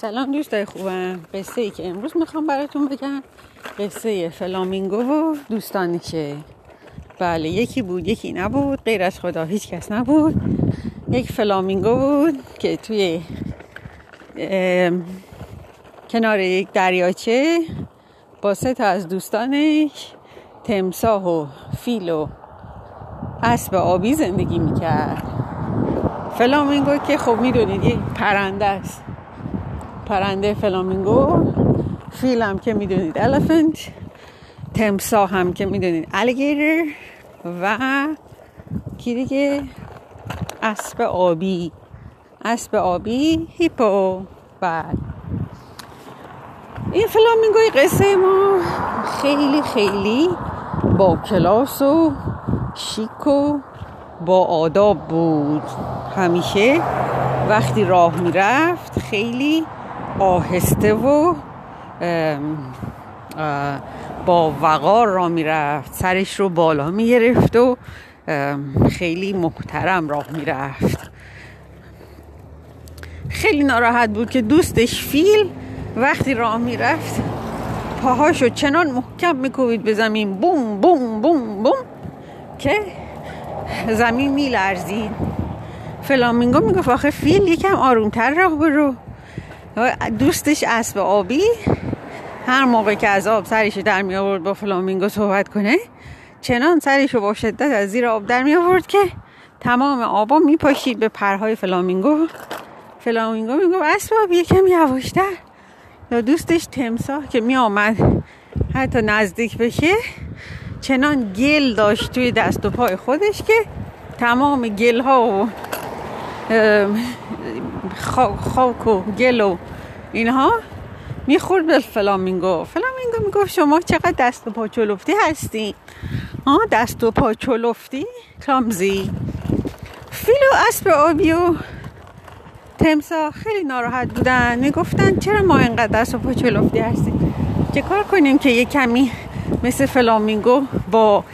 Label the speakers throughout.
Speaker 1: سلام دوستای خوبم. قصه ای که امروز می‌خوام براتون بگم قصه فلامینگو و دوستانشه بله یکی بود یکی نبود غیر از خدا هیچ کس نبود. یک فلامینگو بود که توی کنار یک دریاچه با سه تا از دوستانش تمساه و فیل و اسب آبی زندگی می‌کرد. فلامینگو که خب می‌دونید یک پرنده است. پرنده فلامینگو فیل هم که می‌دونید elephant تمساح هم که می‌دونید alligator و کی دیگه؟ اسب آبی اسب آبی hippo بعد. این فلامینگوی قصه ما خیلی خیلی با کلاس و شیک و با آداب بود. همیشه وقتی راه می‌رفت خیلی آهسته و با وقار را می‌رفت سرش رو بالا می‌گرفت و خیلی محترم راه می‌رفت. خیلی ناراحت بود که دوستش فیل وقتی راه می‌رفت پاهاشو چنان محکم میکوبید به زمین بوم بوم بوم بوم که زمین میلرزید. فلامینگو می‌گفت آخه فیل یکم آرومتر راه برو. دوستش اسب آبی هر موقع که از آب سرش در می آورد با فلامینگو صحبت کنه چنان سرش با شدت از زیر آب در می آورد که تمام آبا می پاشید به پرهای فلامینگو. فلامینگو می‌گفت اسب آبی یکم یواشتر. یا دوستش تمساه که می آمد حتی نزدیک بشه چنان گل داشت توی دست و پای خودش که تمام گل ها و خاک و گل و اینها می‌خورد به فلامینگو. فلامینگو می‌گفت شما چقدر دست و پا چلفتی هستی؟ آه دست و پا چلفتی؟ کلامزی فیل و اسب آبی و تمسا خیلی ناراحت بودن. می‌گفتن چرا ما اینقدر دست و پا چلفتی هستیم؟ چه کار کنیم که یه کمی مثل فلامینگو با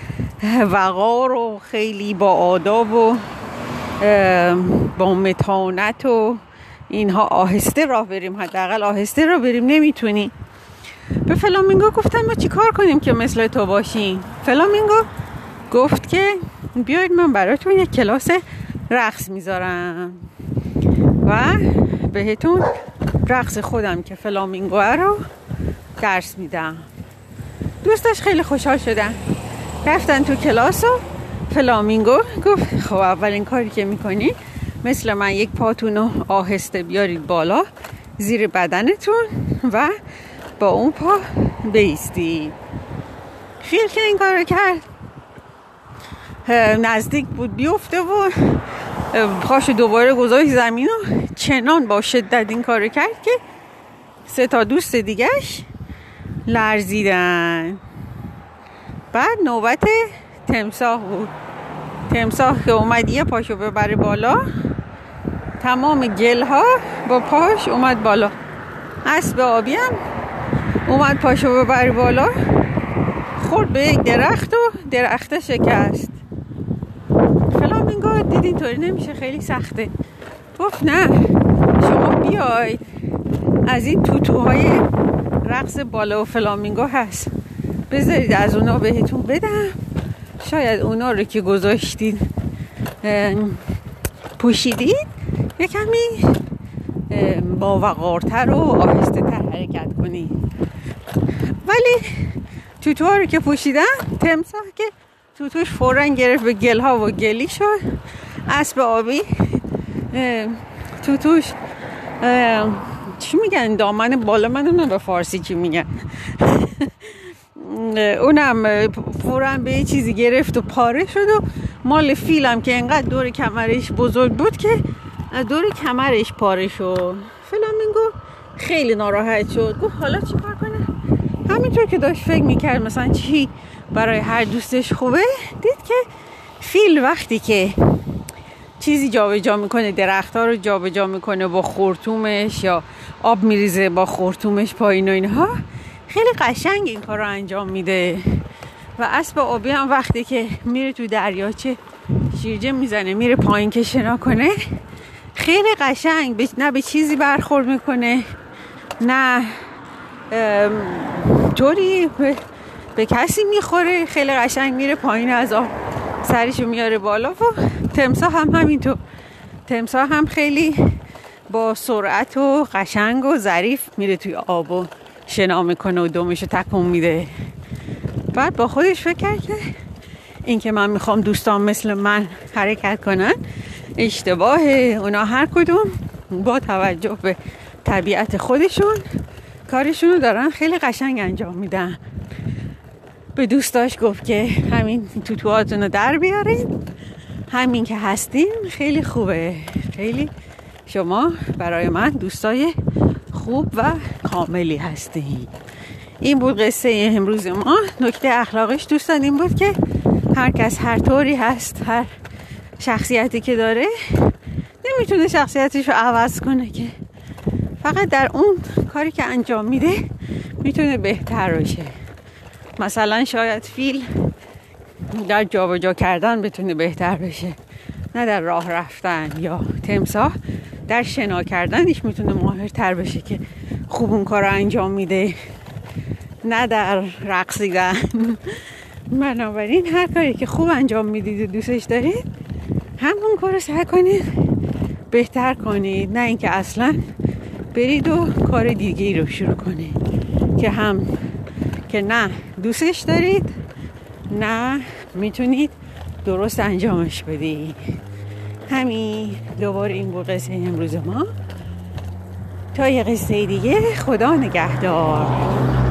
Speaker 1: وقار و خیلی با آداب و با متانت و اینها آهسته راه بریم حداقل. آهسته راه بریم نمی‌تونی. به فلامینگو گفتن ما چی کار کنیم که مثل تو باشیم؟ فلامینگو گفت که بیاید من براتون یک کلاس رقص می‌ذارم. و بهتون رقص خودم که فلامینگو رو درس میدم. دوستش خیلی خوشحال شدن. رفتن تو کلاس و فلامینگو گفت خب اولین کاری که می‌کنی مثل من یک پاتون رو آهسته بیارید بالا زیر بدنتون و با اون پا بیستید. فیل که این کار کرد نزدیک بود بیفته و پاشو دوباره گذاشت زمین و چنان با شدت این کار کرد که سه تا دوست دیگهش لرزیدن. بعد نوبت تمساه بود. تمساه که اومد یه پاشو ببره بالا. تمام گل ها با پاش اومد بالا. اسب آبی هم اومد پاشو ببره بالا. خورد به یک درخت و درخت شکست. فلامینگو دید اینطوری نمیشه خیلی سخته. گفت نه شما بیاید. از این توتوهای رقص بالا و فلامینگو هست. بذارید از اونا بهتون بدم. شاید اونا رو که گذاشتید پوشیدید یه کمی با وقارتر و آهسته تر حرکت کنید ولی توتوها رو که پوشیدن تمساح که توتوش فورا گرفت به گل ها و گلی شد. اسب آبی توتوش چی میگن؟ دامن بالا من به فارسی چی میگن؟ اونم فورا به یه چیزی گرفت و پاره شد و مال فیلم که انقدر دور کمرش بزرگ بود که دور کمرش پاره شد. فلامینگو خیلی ناراحت شد. گفت حالا چی کار کنه همینطور که داشت فکر می‌کرد مثلا چی برای هر دوستش خوبه دید که فیل وقتی که چیزی جابجا جا می‌کنه درخت ها رو جابجا جا می‌کنه با خورتومش یا آب میریزه با خورتومش پایین و اینها خیلی قشنگ این کار رو انجام میده. و اسب آبی هم وقتی که میره تو دریاچه شیرجه می‌زنه میره پایین که شنا کنه خیلی قشنگ. نه به چیزی برخورد می‌کنه نه طوری به, کسی می‌خوره. خیلی قشنگ میره پایین از آب سریشو میاره بالا و تمسا هم همینطور. تمسا هم خیلی با سرعت و قشنگ و ظریف میره توی آب و شنا می‌کنه و دومشو تکون میده. بعد با خودش فکر کرد که این که من می‌خوام دوستان مثل من حرکت کنن اشتباهه. اونا هر کدوم با توجه به طبیعت خودشون کارشون رو دارن خیلی قشنگ انجام میدن. به دوستاش گفت که همین توتوهاتون رو در بیارین. همین که هستین خیلی خوبه. خیلی شما برای من دوستای خوب و کاملی هستین این بود قصه امروز ما. نکته اخلاقش دوستان این بود که هر کس هر طوری هست هر شخصیتی که داره نمی‌تونه شخصیتش رو عوض کنه که. فقط در اون کاری که انجام میده می‌تونه بهتر باشه. مثلا شاید فیل در جابجا جا کردن بتونه بهتر بشه. نه در راه رفتن یا تمساه در شنا کردنش می‌تونه ماهرتر بشه که خوب اون کار رو انجام میده. نه در رقصیدن. بنابراین هر کاری که خوب انجام می‌دید و دوستش دارید همون کار رو سعی کنید بهتر کنید. نه اینکه اصلا برید و کار دیگه رو شروع کنید. که هم که نه دوستش دارید نه می‌تونید درست انجامش بدید. همین دوباره این بود قصه امروز ما. تا یه قصه دیگه خدا نگهدار.